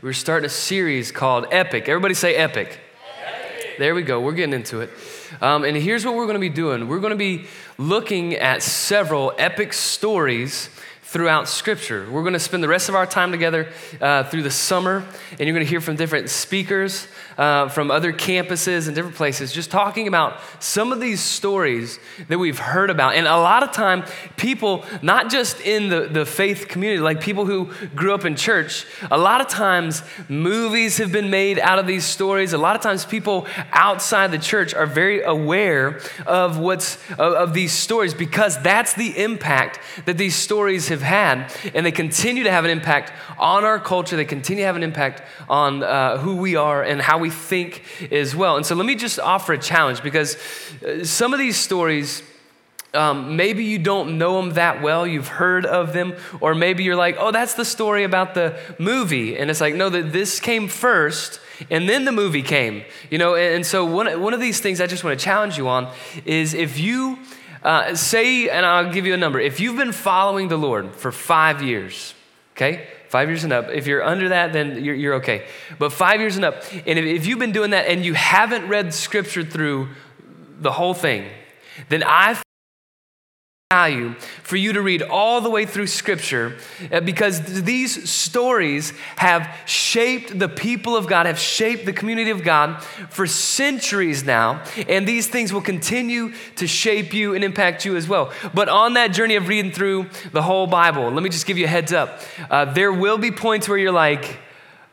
We're starting a series called Epic. Everybody say Epic. Epic. There we go. We're getting into it. Um, and here's what we're going to be doing we're going to be looking at several epic stories throughout Scripture. We're going to spend the rest of our time together uh, through the summer, and you're going to hear from different speakers uh, from other campuses and different places, just talking about some of these stories that we've heard about. And a lot of time, people, not just in the, the faith community, like people who grew up in church, a lot of times movies have been made out of these stories. A lot of times, people outside the church are very aware of what's of, of these stories because that's the impact that these stories have have had, and they continue to have an impact on our culture. They continue to have an impact on uh, who we are and how we think as well. And so let me just offer a challenge because uh, some of these stories, um, maybe you don't know them that well, you've heard of them, or maybe you're like, oh, that's the story about the movie. And it's like, no, that this came first, and then the movie came. You know, and so one, one of these things I just want to challenge you on is if you uh, say, and I'll give you a number. If you've been following the Lord for five years, okay, five years and up, if you're under that, then you're, you're okay. But five years and up, and if, if you've been doing that and you haven't read Scripture through the whole thing, then I value for you to read all the way through Scripture uh, because these stories have shaped the people of God, have shaped the community of God for centuries now, and these things will continue to shape you and impact you as well. But on that journey of reading through the whole Bible, let me just give you a heads up. Uh, there will be points where you're like,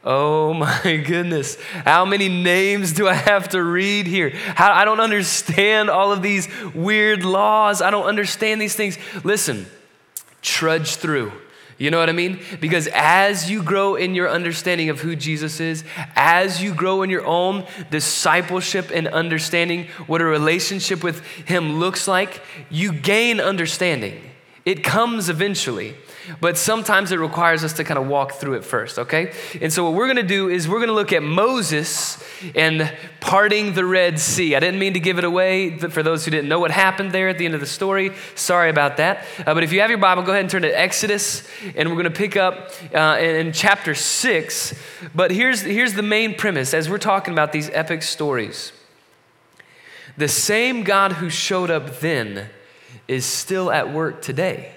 Oh my goodness. How many names do I have to read here? How, I don't understand all of these weird laws. I don't understand these things. Listen, trudge through. You know what I mean? Because as you grow in your understanding of who Jesus is, as you grow in your own discipleship and understanding what a relationship with Him looks like, you gain understanding. It comes eventually but sometimes it requires us to kind of walk through it first, okay? And so, what we're gonna do is we're gonna look at Moses and parting the Red Sea. I didn't mean to give it away for those who didn't know what happened there at the end of the story. Sorry about that. Uh, but if you have your Bible, go ahead and turn to Exodus, and we're gonna pick up uh, in chapter six. But here's, here's the main premise as we're talking about these epic stories. The same God who showed up then is still at work today.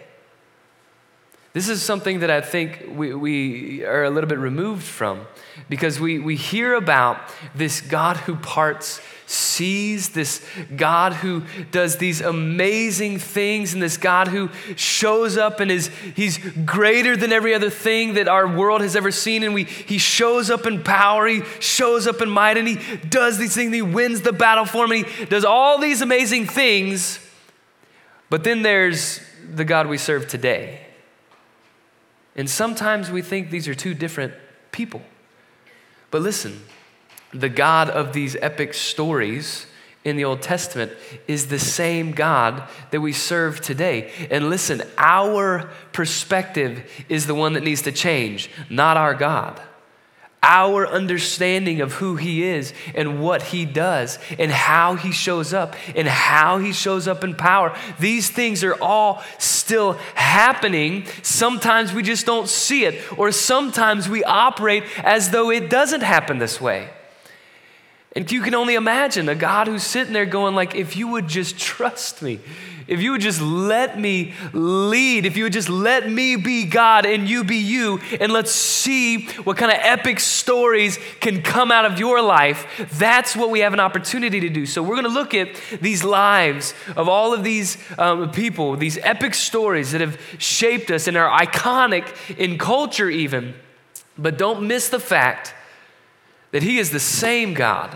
This is something that I think we, we are a little bit removed from because we, we hear about this God who parts seas, this God who does these amazing things, and this God who shows up and is he's greater than every other thing that our world has ever seen. And we he shows up in power, he shows up in might, and he does these things, he wins the battle for me, he does all these amazing things. But then there's the God we serve today. And sometimes we think these are two different people. But listen, the God of these epic stories in the Old Testament is the same God that we serve today. And listen, our perspective is the one that needs to change, not our God our understanding of who He is and what He does and how He shows up and how He shows up in power. These things are all still happening. Sometimes we just don't see it, or sometimes we operate as though it doesn't happen this way. And you can only imagine a God who's sitting there going like, if you would just trust me, if you would just let me lead, if you would just let me be God and you be you, and let's see what kind of epic stories can come out of your life, that's what we have an opportunity to do. So, we're going to look at these lives of all of these um, people, these epic stories that have shaped us and are iconic in culture, even. But don't miss the fact that He is the same God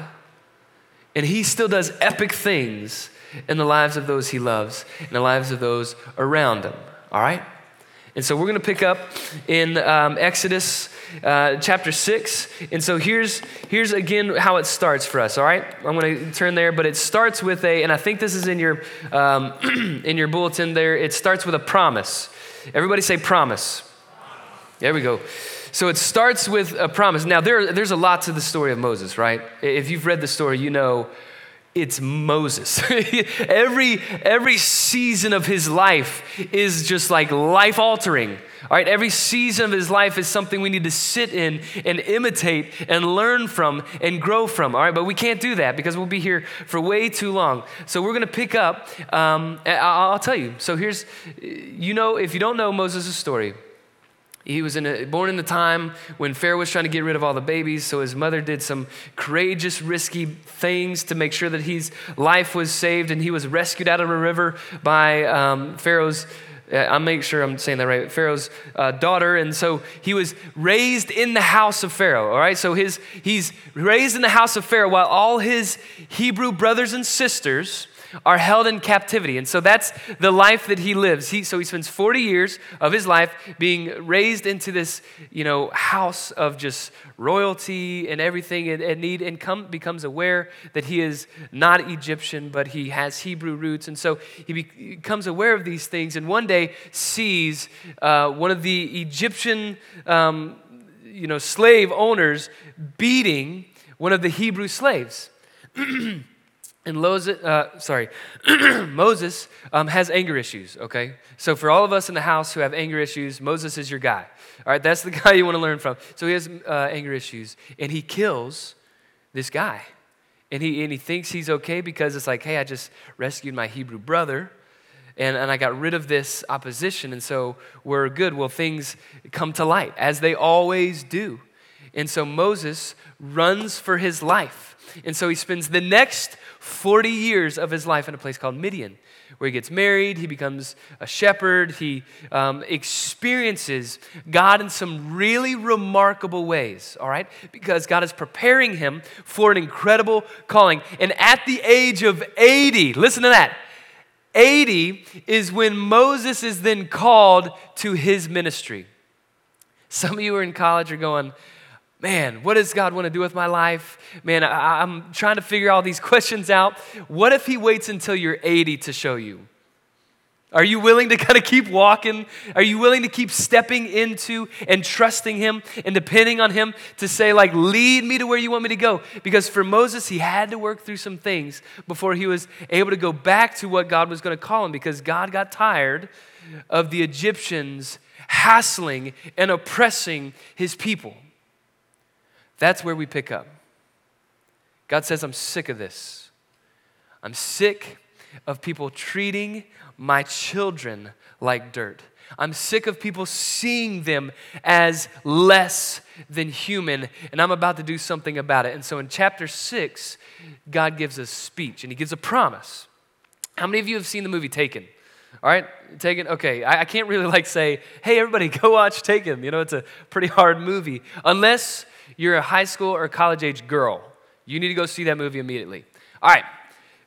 and He still does epic things in the lives of those he loves, in the lives of those around him. All right? And so we're going to pick up in um, Exodus uh, chapter 6. And so here's, here's again how it starts for us, all right? I'm going to turn there, but it starts with a, and I think this is in your, um, in your bulletin there, it starts with a promise. Everybody say promise. There we go. So it starts with a promise. Now, there, there's a lot to the story of Moses, right? If you've read the story, you know it's Moses. every, every season of his life is just like life altering. All right, every season of his life is something we need to sit in and imitate and learn from and grow from. All right, but we can't do that because we'll be here for way too long. So we're going to pick up. Um, I'll tell you. So here's, you know, if you don't know Moses' story, he was in a, born in the time when Pharaoh was trying to get rid of all the babies, so his mother did some courageous, risky things to make sure that his life was saved, and he was rescued out of a river by um, Pharaoh's. Uh, I'll make sure I'm saying that right. Pharaoh's uh, daughter, and so he was raised in the house of Pharaoh. All right, so his he's raised in the house of Pharaoh while all his Hebrew brothers and sisters are held in captivity. And so that's the life that he lives. He, so he spends 40 years of his life being raised into this, you know, house of just royalty and everything and, and need and come, becomes aware that he is not Egyptian, but he has Hebrew roots. And so he becomes aware of these things and one day sees uh, one of the Egyptian, um, you know, slave owners beating one of the Hebrew slaves. And Moses, uh, sorry, Moses um, has anger issues, okay? So for all of us in the house who have anger issues, Moses is your guy. All right, that's the guy you want to learn from. So he has uh, anger issues, and he kills this guy. And he, and he thinks he's okay because it's like, hey, I just rescued my Hebrew brother, and, and I got rid of this opposition, and so we're good. Well, things come to light, as they always do. And so Moses runs for his life. And so he spends the next 40 years of his life in a place called Midian, where he gets married, he becomes a shepherd, he um, experiences God in some really remarkable ways, all right? Because God is preparing him for an incredible calling. And at the age of 80, listen to that. 80 is when Moses is then called to his ministry. Some of you who are in college are going, man, what does God want to do with my life? Man, I, am trying to figure all these questions out. What if He waits until you're 80 to show you? Are you willing to kind of keep walking? Are you willing to keep stepping into and trusting Him and depending on Him to say, like, lead me to where you want me to go? Because for Moses, he had to work through some things before he was able to go back to what God was going to call him because God got tired of the Egyptians hassling and oppressing His people. That's where we pick up. God says, I'm sick of this. I'm sick of people treating my children like dirt. I'm sick of people seeing them as less than human, and I'm about to do something about it. And so in chapter six, God gives a speech and he gives a promise. How many of you have seen the movie Taken? All right, Taken. Okay, I, I can't really like say, hey, everybody, go watch Taken. You know, it's a pretty hard movie. Unless you're a high school or college age girl, you need to go see that movie immediately. All right,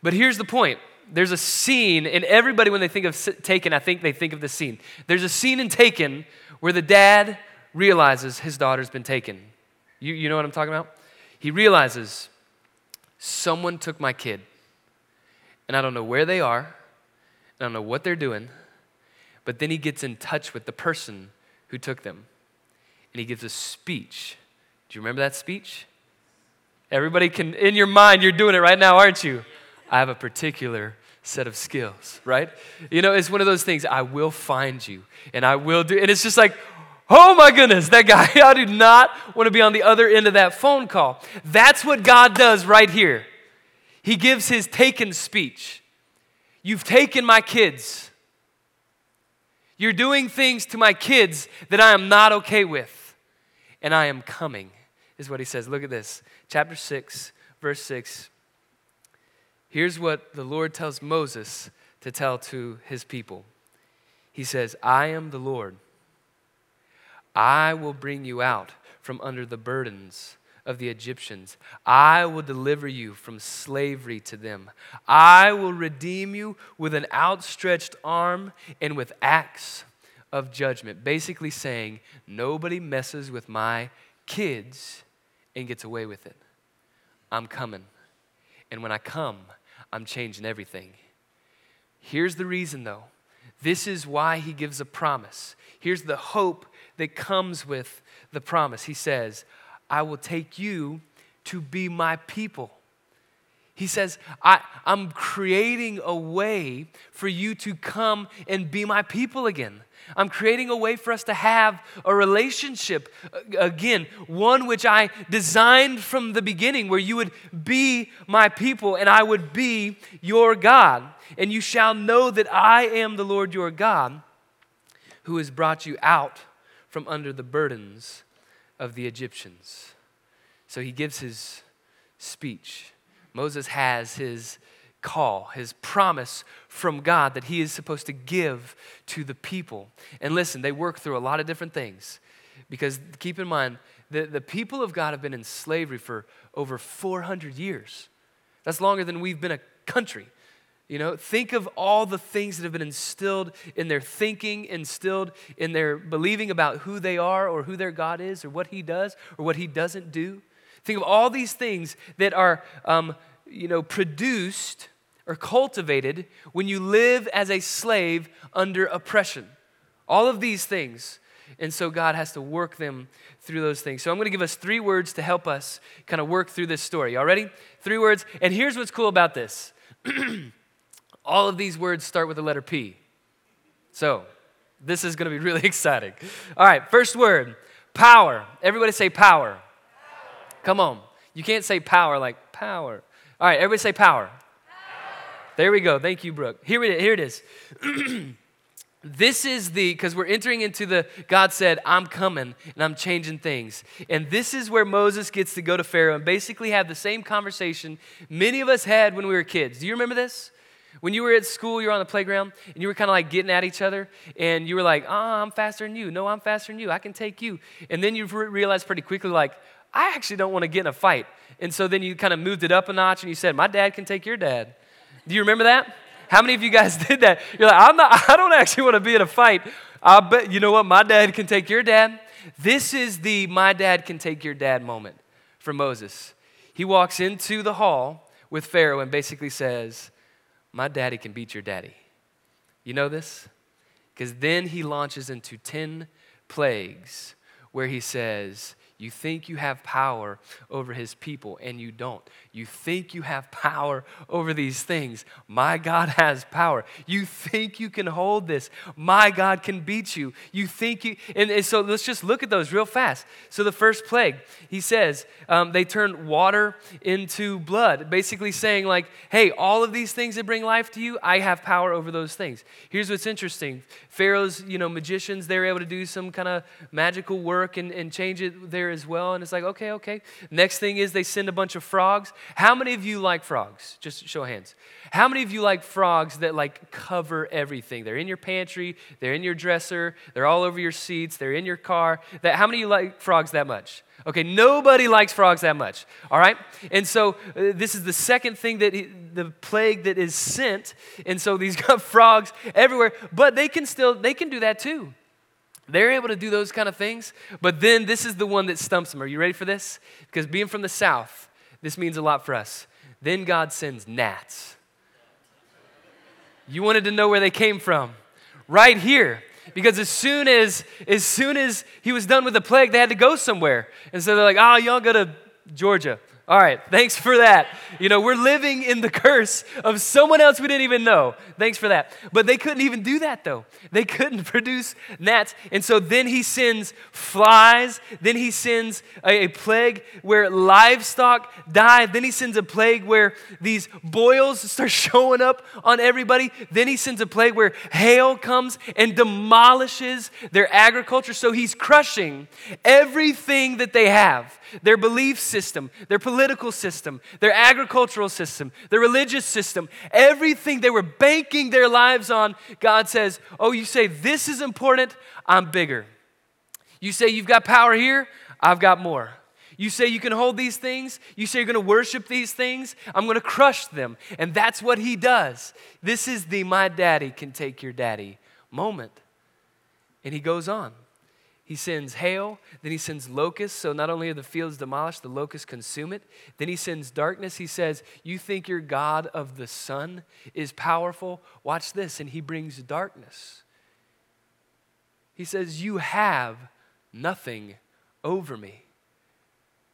but here's the point. There's a scene, and everybody, when they think of Taken, I think they think of the scene. There's a scene in Taken where the dad realizes his daughter's been taken. You, you know what I'm talking about? He realizes someone took my kid, and I don't know where they are, I don't know what they're doing, but then he gets in touch with the person who took them, and he gives a speech do you remember that speech? Everybody can, in your mind, you're doing it right now, aren't you? I have a particular set of skills, right? You know, it's one of those things, I will find you and I will do, and it's just like, oh my goodness, that guy, I do not want to be on the other end of that phone call. That's what God does right here. He gives his taken speech. You've taken my kids. You're doing things to my kids that I am not okay with, and I am coming is what he says. Look at this. Chapter 6, verse 6. Here's what the Lord tells Moses to tell to his people. He says, I am the Lord. I will bring you out from under the burdens of the Egyptians. I will deliver you from slavery to them. I will redeem you with an outstretched arm and with acts of judgment. Basically, saying, nobody messes with my kids and gets away with it. I'm coming. And when I come, I'm changing everything. Here's the reason, though. This is why he gives a promise. Here's the hope that comes with the promise. He says, I will take you to be my people. He says, I, I'm creating a way for you to come and be my people again. I'm creating a way for us to have a relationship uh, again, one which I designed from the beginning, where you would be my people and I would be your God. And you shall know that I am the Lord your God who has brought you out from under the burdens of the Egyptians. So he gives his speech. Moses has his call, his promise from God that he is supposed to give to the people. And listen, they work through a lot of different things because keep in mind, the, the people of God have been in slavery for over 400 years. That's longer than we've been a country. You know, think of all the things that have been instilled in their thinking, instilled in their believing about who they are or who their God is or what He does or what He doesn't do. Think of all these things that are, um, you know, produced or cultivated when you live as a slave under oppression. All of these things. And so God has to work them through those things. So I'm going to give us three words to help us kind of work through this story. Y'all ready? Three words. And here's what's cool about this. All of these words start with the letter P. So, this is going to be really exciting. All right, first word power. Everybody say power. power. Come on. You can't say power like power. All right, everybody say power. power. There we go. Thank you, Brooke. Here it, here it is. this is the, because we're entering into the, God said, I'm coming and I'm changing things. And this is where Moses gets to go to Pharaoh and basically have the same conversation many of us had when we were kids. Do you remember this? When you were at school, you were on the playground, and you were kind of like getting at each other, and you were like, oh, I'm faster than you. No, I'm faster than you. I can take you. And then you realized pretty quickly, like, I actually don't want to get in a fight. And so then you kind of moved it up a notch, and you said, My dad can take your dad. Do you remember that? How many of you guys did that? You're like, I'm not, I don't actually want to be in a fight. I bet, you know what? My dad can take your dad. This is the my dad can take your dad moment for Moses. He walks into the hall with Pharaoh and basically says, my daddy can beat your daddy. You know this? Because then he launches into 10 plagues where he says, You think you have power over his people, and you don't. You think you have power over these things. My God has power. You think you can hold this. My God can beat you. You think you, and, and so let's just look at those real fast. So the first plague, he says, um, they turned water into blood, basically saying, like, hey, all of these things that bring life to you, I have power over those things. Here's what's interesting Pharaoh's, you know, magicians, they were able to do some kind of magical work and, and change it as well. And it's like, okay, okay. Next thing is they send a bunch of frogs. How many of you like frogs? Just show hands. How many of you like frogs that like cover everything? They're in your pantry, they're in your dresser, they're all over your seats, they're in your car. That how many of you like frogs that much? Okay, nobody likes frogs that much. All right? And so uh, this is the second thing that he, the plague that is sent. And so these got frogs everywhere, but they can still they can do that too. They're able to do those kind of things, but then this is the one that stumps them. Are you ready for this? Because being from the south, this means a lot for us. Then God sends gnats. You wanted to know where they came from. Right here. Because as soon as as soon as he was done with the plague, they had to go somewhere. And so they're like, oh, y'all go to Georgia. All right, thanks for that. You know, we're living in the curse of someone else we didn't even know. Thanks for that. But they couldn't even do that though. They couldn't produce gnats. And so then he sends flies. Then he sends a, a plague where livestock die. Then he sends a plague where these boils start showing up on everybody. Then he sends a plague where hail comes and demolishes their agriculture. So he's crushing everything that they have their belief system, their political system, their agricultural system, their religious system, everything they were banking their lives on, God says, Oh, you say this is important, I'm bigger. You say you've got power here, I've got more. You say you can hold these things. You say you're going to worship these things. I'm going to crush them. And that's what he does. This is the my daddy can take your daddy moment. And he goes on. He sends hail, then he sends locusts. So not only are the fields demolished, the locusts consume it. Then he sends darkness. He says, You think your God of the sun is powerful? Watch this. And he brings darkness. He says, You have nothing over me.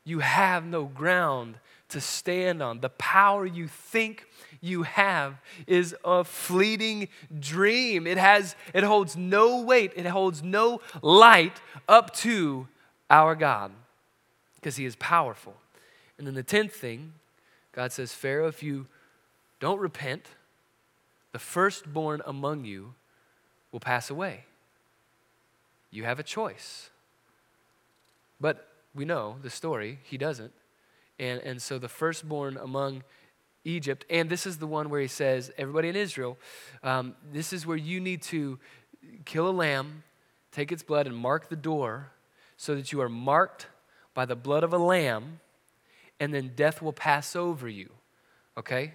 you have no ground to stand on. The power you think you have is a fleeting dream. It has it holds no weight, it holds no light up to our God because he is powerful. And then the 10th thing, God says, Pharaoh, if you don't repent, the firstborn among you will pass away. You have a choice. But we know the story, he doesn't. And, and so the firstborn among Egypt, and this is the one where he says, everybody in Israel, um, this is where you need to kill a lamb, take its blood, and mark the door so that you are marked by the blood of a lamb, and then death will pass over you. Okay?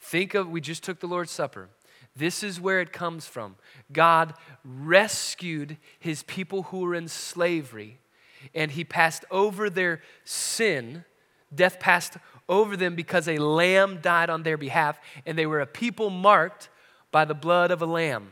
Think of, we just took the Lord's Supper. This is where it comes from. God rescued his people who were in slavery, and he passed over their sin. Death passed over them because a lamb died on their behalf, and they were a people marked by the blood of a lamb.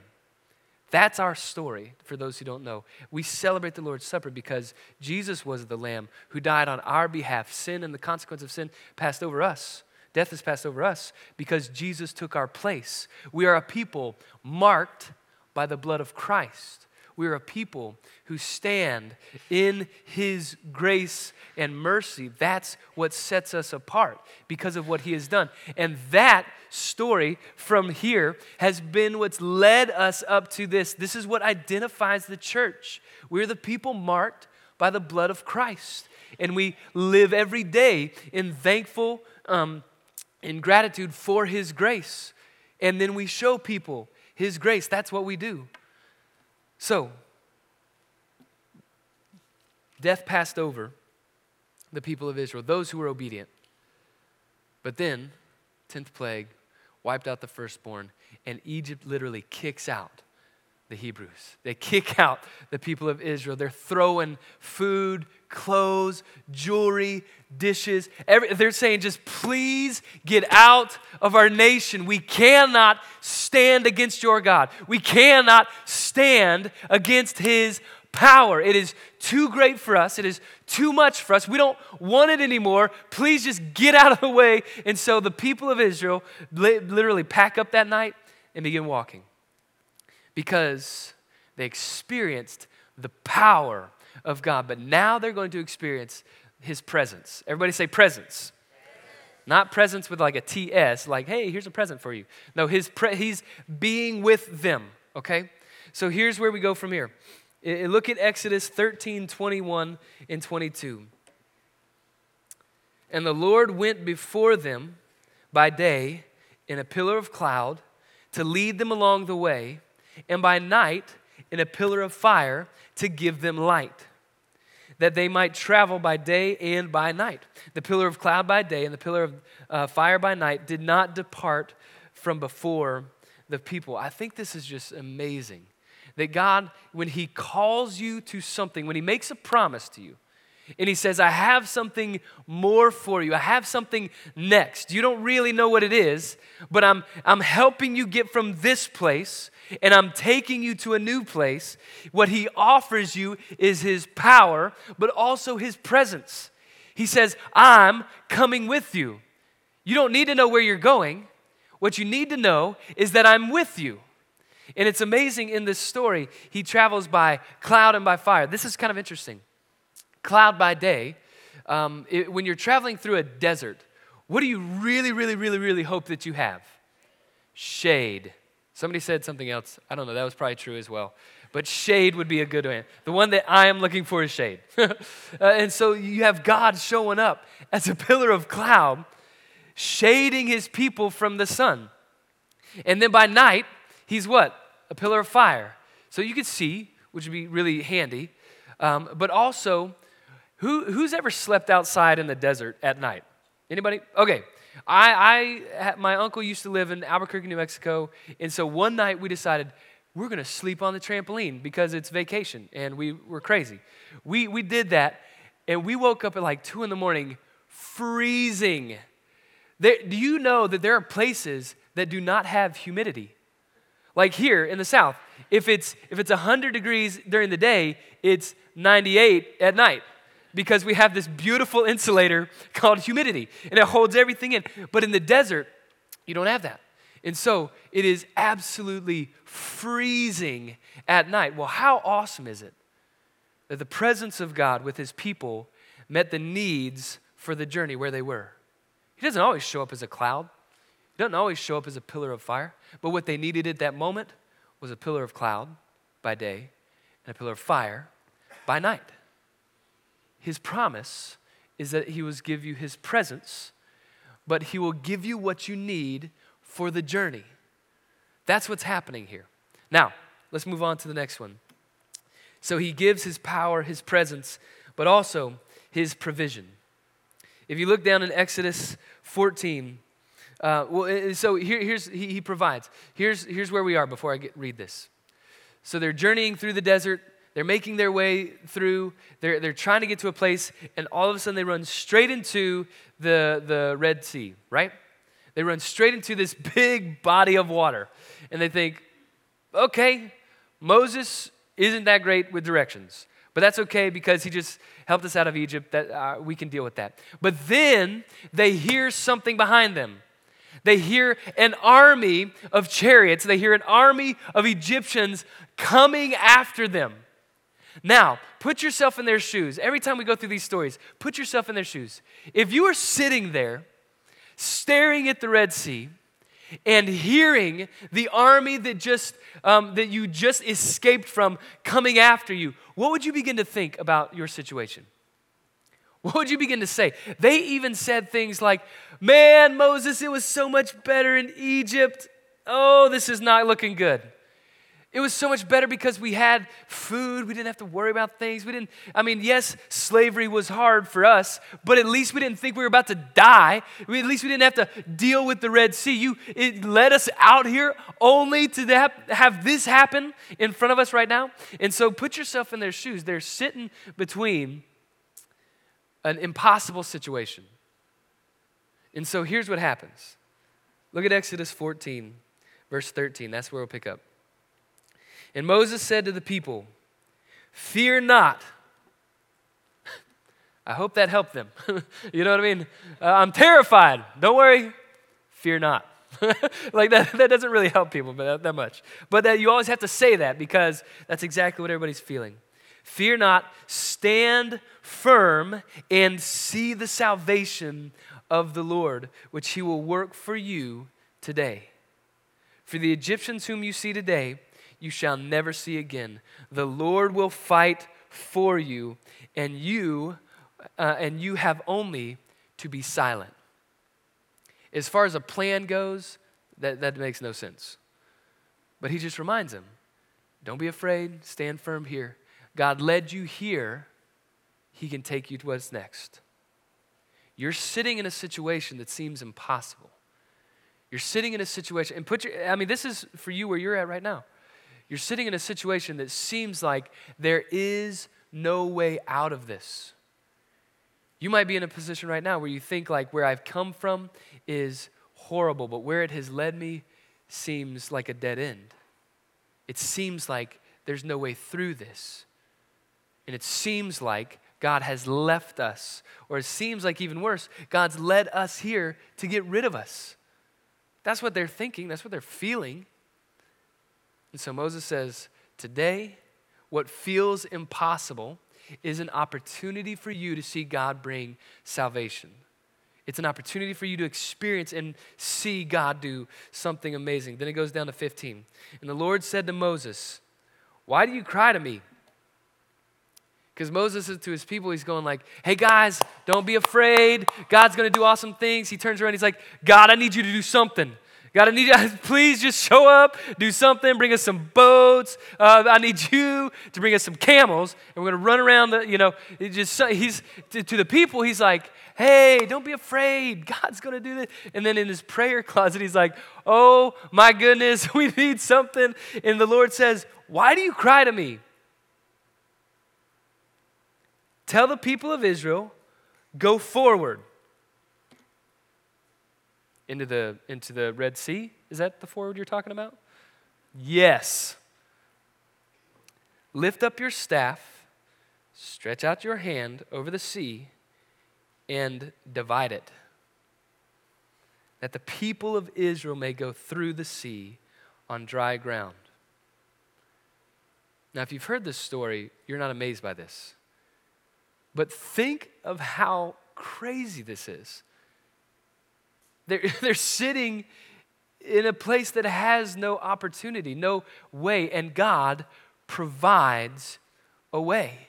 That's our story for those who don't know. We celebrate the Lord's Supper because Jesus was the lamb who died on our behalf. Sin and the consequence of sin passed over us. Death has passed over us because Jesus took our place. We are a people marked by the blood of Christ. We are a people who stand in His grace and mercy. That's what sets us apart because of what He has done. And that story from here has been what's led us up to this. This is what identifies the church. We're the people marked by the blood of Christ. And we live every day in thankful, um, in gratitude for His grace. And then we show people His grace. That's what we do. So, death passed over the people of Israel, those who were obedient. But then, 10th plague wiped out the firstborn, and Egypt literally kicks out the Hebrews. They kick out the people of Israel. They're throwing food, clothes, jewelry, dishes. Every, they're saying, just please get out of our nation. We cannot stand against your God. We cannot stand against his power. It is too great for us. It is too much for us. We don't want it anymore. Please just get out of the way. And so the people of Israel literally pack up that night and begin walking because they experienced the power of God. But now they're going to experience his presence. Everybody say presence. Not presence with like a TS, like, hey, here's a present for you. No, his pre- he's being with them, okay? So here's where we go from here. I- look at Exodus 13, 21 and 22. And the Lord went before them by day in a pillar of cloud to lead them along the way, and by night in a pillar of fire to give them light that they might travel by day and by night. The pillar of cloud by day and the pillar of uh, fire by night did not depart from before the people. I think this is just amazing. That God, when He calls you to something, when He makes a promise to you, and he says, I have something more for you. I have something next. You don't really know what it is, but I'm, I'm helping you get from this place and I'm taking you to a new place. What he offers you is his power, but also his presence. He says, I'm coming with you. You don't need to know where you're going. What you need to know is that I'm with you. And it's amazing in this story, he travels by cloud and by fire. This is kind of interesting. Cloud by day, um, it, when you're traveling through a desert, what do you really, really, really, really hope that you have? Shade. Somebody said something else. I don't know. That was probably true as well. But shade would be a good one. The one that I am looking for is shade. uh, and so you have God showing up as a pillar of cloud, shading his people from the sun. And then by night, he's what? A pillar of fire. So you could see, which would be really handy. Um, but also, who, who's ever slept outside in the desert at night? Anybody? Okay. I, I, my uncle used to live in Albuquerque, New Mexico, and so one night we decided we're going to sleep on the trampoline because it's vacation, and we were crazy. We, we did that, and we woke up at like 2 in the morning freezing. There, do you know that there are places that do not have humidity? Like here in the South, if it's, if it's 100 degrees during the day, it's 98 at night. Because we have this beautiful insulator called humidity and it holds everything in. But in the desert, you don't have that. And so it is absolutely freezing at night. Well, how awesome is it that the presence of God with his people met the needs for the journey where they were? He doesn't always show up as a cloud, he doesn't always show up as a pillar of fire. But what they needed at that moment was a pillar of cloud by day and a pillar of fire by night. His promise is that he will give you his presence, but he will give you what you need for the journey. That's what's happening here. Now, let's move on to the next one. So he gives his power, his presence, but also his provision. If you look down in Exodus 14, uh, well, so here, here's he, he, provides. Here's here's where we are before I get, read this. So they're journeying through the desert. They're making their way through. They're they're trying to get to a place, and all of a sudden they run straight into the the Red Sea. Right? They run straight into this big body of water, and they think, okay, Moses isn't that great with directions. But that's okay because he just helped us out of Egypt. That uh, we can deal with that. But then they hear something behind them. They hear an army of chariots. They hear an army of Egyptians coming after them. Now, put yourself in their shoes. Every time we go through these stories, put yourself in their shoes. If you were sitting there staring at the Red Sea and hearing the army that just um, that you just escaped from coming after you, what would you begin to think about your situation? What would you begin to say? They even said things like, Man, Moses, it was so much better in Egypt. Oh, this is not looking good. It was so much better because we had food. We didn't have to worry about things. We didn't, I mean, yes, slavery was hard for us, but at least we didn't think we were about to die. We, at least we didn't have to deal with the Red Sea. You, it led us out here only to have, have this happen in front of us right now. And so put yourself in their shoes. They're sitting between an impossible situation. And so here's what happens. Look at Exodus 14, verse 13. That's where we'll pick up. And Moses said to the people, Fear not. I hope that helped them. you know what I mean? Uh, I'm terrified. Don't worry. Fear not. like that, that doesn't really help people but that, that much. But that you always have to say that because that's exactly what everybody's feeling. Fear not, stand firm and see the salvation of the Lord, which he will work for you today. For the Egyptians whom you see today, you shall never see again. The Lord will fight for you, and you uh, and you have only to be silent. As far as a plan goes, that, that makes no sense. But he just reminds them don't be afraid, stand firm here. God led you here, he can take you to what's next. You're sitting in a situation that seems impossible. You're sitting in a situation, and put your, I mean, this is for you where you're at right now. You're sitting in a situation that seems like there is no way out of this. You might be in a position right now where you think like where I've come from is horrible, but where it has led me seems like a dead end. It seems like there's no way through this. And it seems like God has left us, or it seems like even worse, God's led us here to get rid of us. That's what they're thinking, that's what they're feeling. And so Moses says, Today, what feels impossible is an opportunity for you to see God bring salvation. It's an opportunity for you to experience and see God do something amazing. Then it goes down to 15. And the Lord said to Moses, Why do you cry to me? Because Moses is to his people, he's going like, hey guys, don't be afraid. God's gonna do awesome things. He turns around, he's like, God, I need you to do something. God, I need you, please just show up, do something, bring us some boats. Uh, I need you to bring us some camels, and we're gonna run around the, you know, just he's to, to the people, he's like, hey, don't be afraid. God's gonna do this. And then in his prayer closet, he's like, oh my goodness, we need something. And the Lord says, Why do you cry to me? Tell the people of Israel, go forward into the, into the Red Sea? Is that the forward you're talking about? Yes. Lift up your staff Stretch out your hand over the sea and divide it, that the people of Israel may go through the sea on dry ground. Now, if you've heard this story, you're not amazed by this. But think of how crazy this is. They're, they're sitting in a place that has no opportunity, no way, and God provides a way.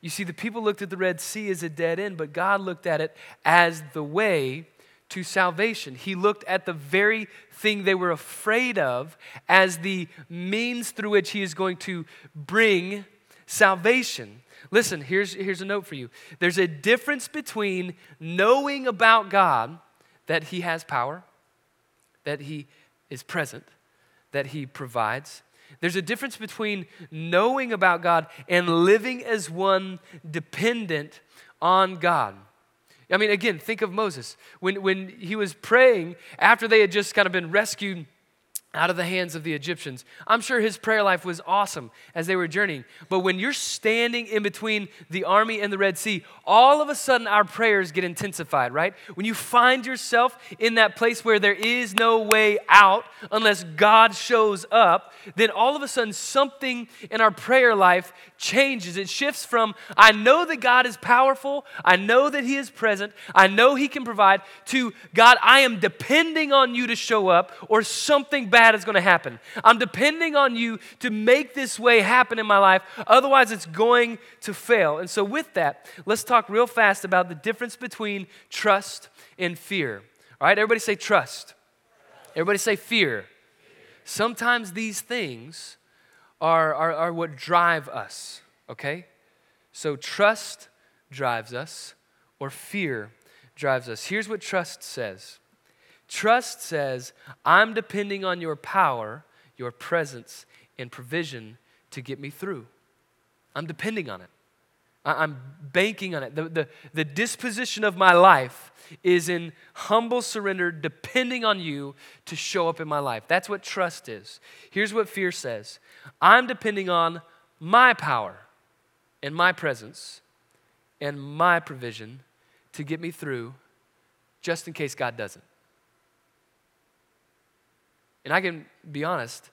You see, the people looked at the Red Sea as a dead end, but God looked at it as the way to salvation. He looked at the very thing they were afraid of as the means through which He is going to bring salvation. Listen, here's, here's a note for you. There's a difference between knowing about God, that He has power, that He is present, that He provides. There's a difference between knowing about God and living as one dependent on God. I mean, again, think of Moses. When, when he was praying after they had just kind of been rescued out of the hands of the Egyptians. I'm sure his prayer life was awesome as they were journeying. But when you're standing in between the army and the Red Sea, all of a sudden our prayers get intensified, right? When you find yourself in that place where there is no way out unless God shows up, then all of a sudden something in our prayer life changes. It shifts from, I know that God is powerful, I know that He is present, I know He can provide, to, God, I am depending on you to show up, or something is going to happen. I'm depending on you to make this way happen in my life, otherwise, it's going to fail. And so, with that, let's talk real fast about the difference between trust and fear. All right, everybody say trust. Everybody say fear. Sometimes these things are, are, are what drive us, okay? So, trust drives us, or fear drives us. Here's what trust says Trust says, I'm depending on your power, your presence, and provision to get me through. I'm depending on it. I'm banking on it. The, the, the disposition of my life is in humble surrender, depending on you to show up in my life. That's what trust is. Here's what fear says I'm depending on my power and my presence and my provision to get me through just in case God doesn't. And I can be honest,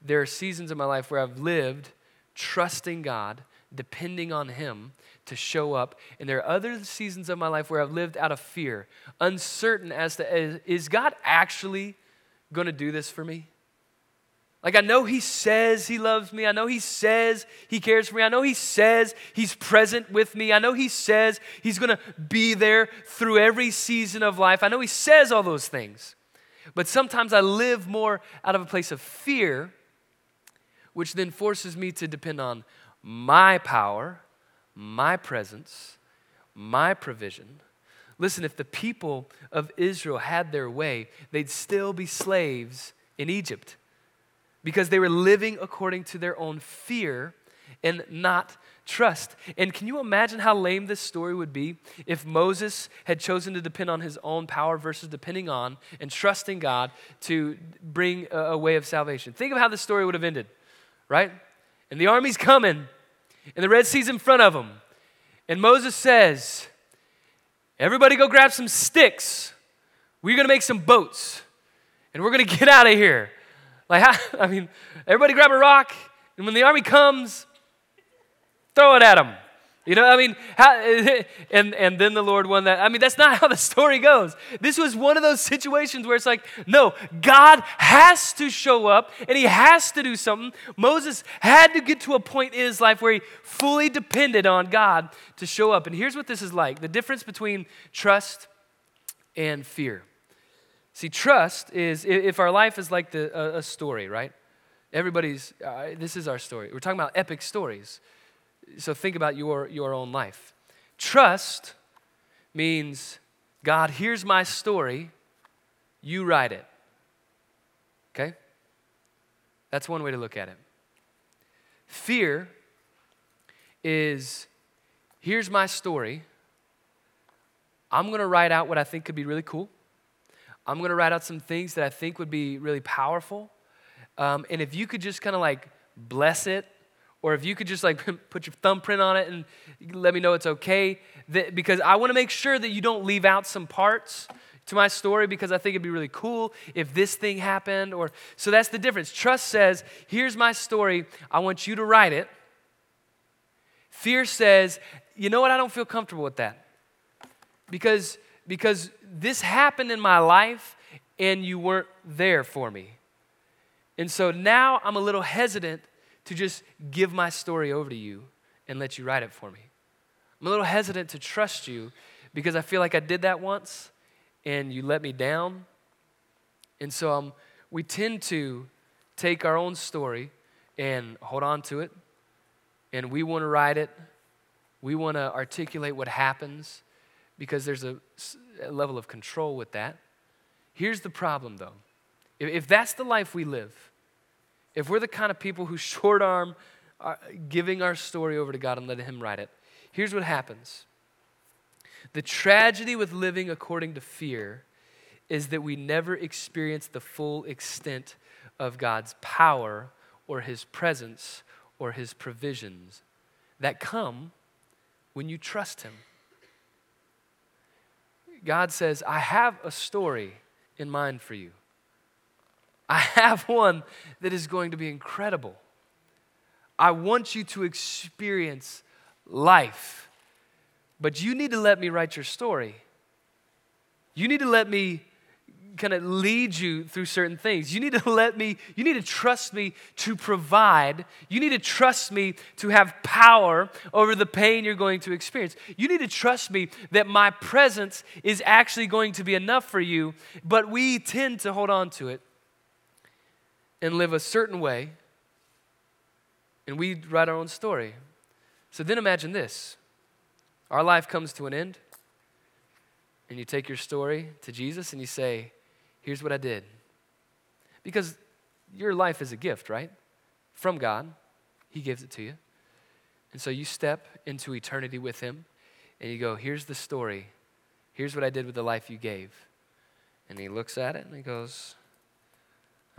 there are seasons in my life where I've lived trusting God, depending on Him to show up. And there are other seasons of my life where I've lived out of fear, uncertain as to is God actually going to do this for me? Like, I know He says He loves me. I know He says He cares for me. I know He says He's present with me. I know He says He's going to be there through every season of life. I know He says all those things. But sometimes I live more out of a place of fear, which then forces me to depend on my power, my presence, my provision. Listen, if the people of Israel had their way, they'd still be slaves in Egypt because they were living according to their own fear and not trust. And can you imagine how lame this story would be if Moses had chosen to depend on his own power versus depending on and trusting God to bring a, a way of salvation? Think of how this story would have ended, right? And the army's coming, and the Red Sea's in front of them. And Moses says, Everybody go grab some sticks. We're going to make some boats, and we're going to get out of here. Like, I mean, everybody grab a rock, and when the army comes, Throw it at them. You know, I mean, how, and, and then the Lord won that. I mean, that's not how the story goes. This was one of those situations where it's like, no, God has to show up and he has to do something. Moses had to get to a point in his life where he fully depended on God to show up. And here's what this is like the difference between trust and fear. See, trust is if our life is like the, a, a story, right? Everybody's, uh, this is our story. We're talking about epic stories so think about your, your own life. Trust means, God, here's my story, you write it. Okay? That's one way to look at it. Fear is, here's my story. I'm going to write out what I think could be really cool. I'm going to write out some things that I think would be really powerful. Um, and if you could just kind of like bless it or if you could just like put your thumbprint on it and let me know it's okay, that, because I want to make sure that you don't leave out some parts to my story because I think it'd be really cool if this thing happened or so that's the difference. Trust says, "Here's my story. I want you to write it." Fear says, "You know what? I don't feel comfortable with that." Because because this happened in my life and you weren't there for me. And so now I'm a little hesitant to just give my story over to you and let you write it for me. I'm a little hesitant to trust you because I feel like I did that once and you let me down. And so um, we tend to take our own story and hold on to it. And we want to write it. We want to articulate what happens because there's a, a, level of control with that. Here's the problem, though. If, if that's the life we live, if we're the kind of people who short arm uh, giving our story over to God and letting Him write it, here's what happens the tragedy with living according to fear is that we never experience the full extent of God's power or His presence or His provisions that come when you trust Him. God says, I have a story in mind for you. I have one that is going to be incredible. I want you to experience life but you need to let me write your story. You need to let me kind of lead you through certain things. You need to let me, you need to trust me to provide. You need to trust me to have power over the pain you're going to experience. You need to trust me that my presence is actually going to be enough for you, but we tend to hold on to it and live a certain way, and we write our own story. So then imagine this our life comes to an end, and you take your story to Jesus and you say, Here's what I did. Because your life is a gift, right? From God, He gives it to you. And so you step into eternity with Him and you go, Here's the story. Here's what I did with the life you gave. And He looks at it and He goes,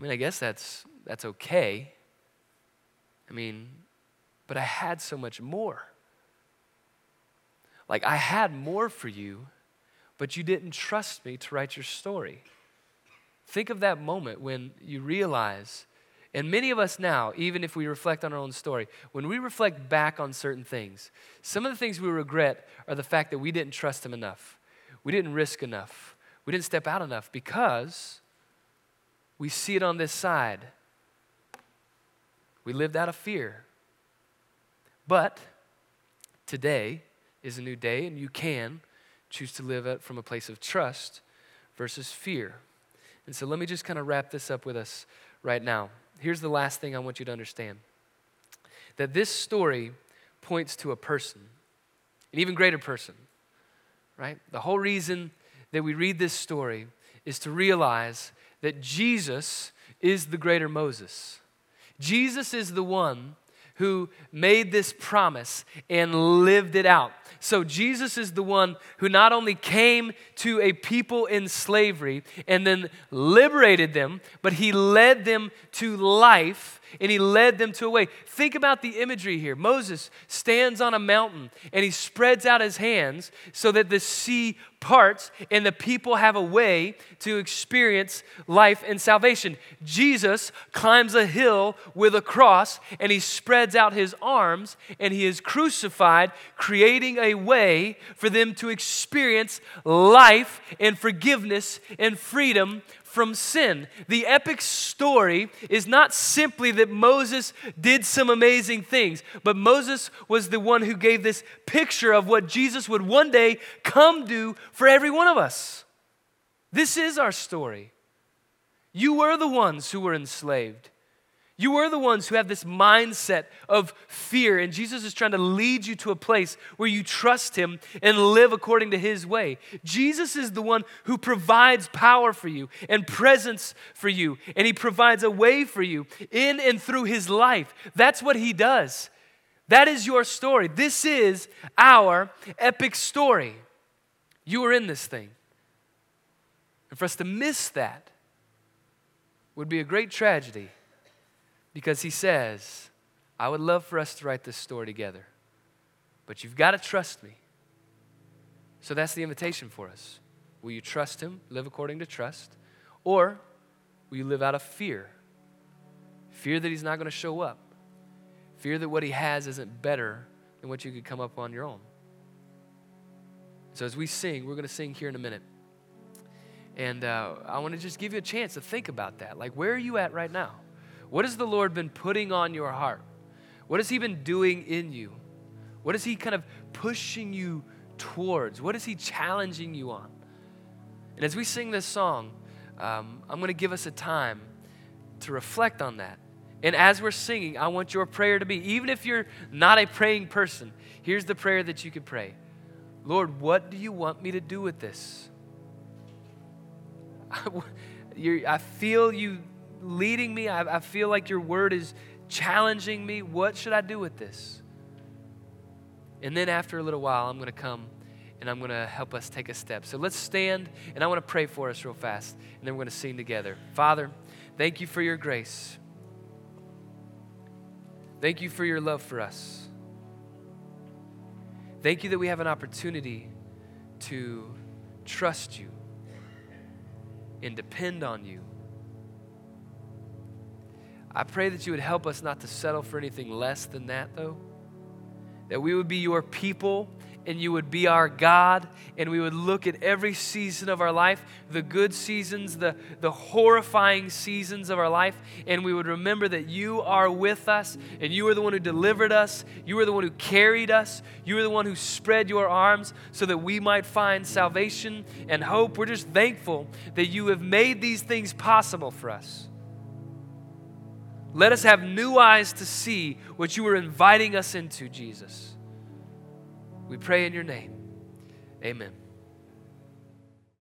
I mean, I guess that's, that's okay. I mean, but I had so much more. Like, I had more for you, but you didn't trust me to write your story. Think of that moment when you realize, and many of us now, even if we reflect on our own story, when we reflect back on certain things, some of the things we regret are the fact that we didn't trust Him enough. We didn't risk enough. We didn't step out enough because we see it on this side. We lived out of fear. But today, is a new day, and you can choose to live from a place of trust versus fear. And so let me just kind of wrap this up with us right now. Here's the last thing I want you to understand that this story points to a person, an even greater person, right? The whole reason that we read this story is to realize that Jesus is the greater Moses. Jesus is the one who made this promise and lived it out. So Jesus is the one who not only came to a people in slavery and then liberated them, but he led them to life and he led them to a way. Think about the imagery here. Moses stands on a mountain and he spreads out his hands so that the sea parts and the people have a way to experience life and salvation. Jesus climbs a hill with a cross and he spreads out his arms and he is crucified, creating a way for them to experience life and forgiveness and freedom from sin. The epic story is not simply that Moses did some amazing things, but Moses was the one who gave this picture of what Jesus would one day come do for every one of us. This is our story. You were the ones who were enslaved. You are the ones who have this mindset of fear, and Jesus is trying to lead you to a place where you trust Him and live according to His way. Jesus is the one who provides power for you and presence for you, and He provides a way for you in and through His life. That's what He does. That is your story. This is our epic story. You are in this thing. And for us to miss that would be a great tragedy because he says, I would love for us to write this story together, but you've got to trust me. So that's the invitation for us. Will you trust Him, live according to trust, or will you live out of fear? Fear that He's not going to show up, fear that what He has isn't better than what you could come up on your own. So as we sing, we're going to sing here in a minute. And uh, I want to just give you a chance to think about that. Like, where are you at right now? What has the Lord been putting on your heart? What has He been doing in you? What is He kind of pushing you towards? What is He challenging you on? And as we sing this song, um, I'm going to give us a time to reflect on that. And as we're singing, I want your prayer to be, even if you're not a praying person, here's the prayer that you could pray Lord, what do you want me to do with this? I feel you leading me. I, I feel like your word is challenging me. What should I do with this? And then after a little while, I'm going to come and I'm going to help us take a step. So let's stand, and I want to pray for us real fast, and then we're going to sing together. Father, thank you for your grace. Thank you for your love for us. Thank you that we have an opportunity to trust you and depend on you. I pray that you would help us not to settle for anything less than that, though. That we would be your people and you would be our God, and we would look at every season of our life, the good seasons, the, the horrifying seasons of our life, and we would remember that you are with us, and you are the one who delivered us, you are the one who carried us, you are the one who spread your arms so that we might find salvation and hope. We're just thankful that you have made these things possible for us. Let us have new eyes to see what you are inviting us into, Jesus. We pray in your name. Amen.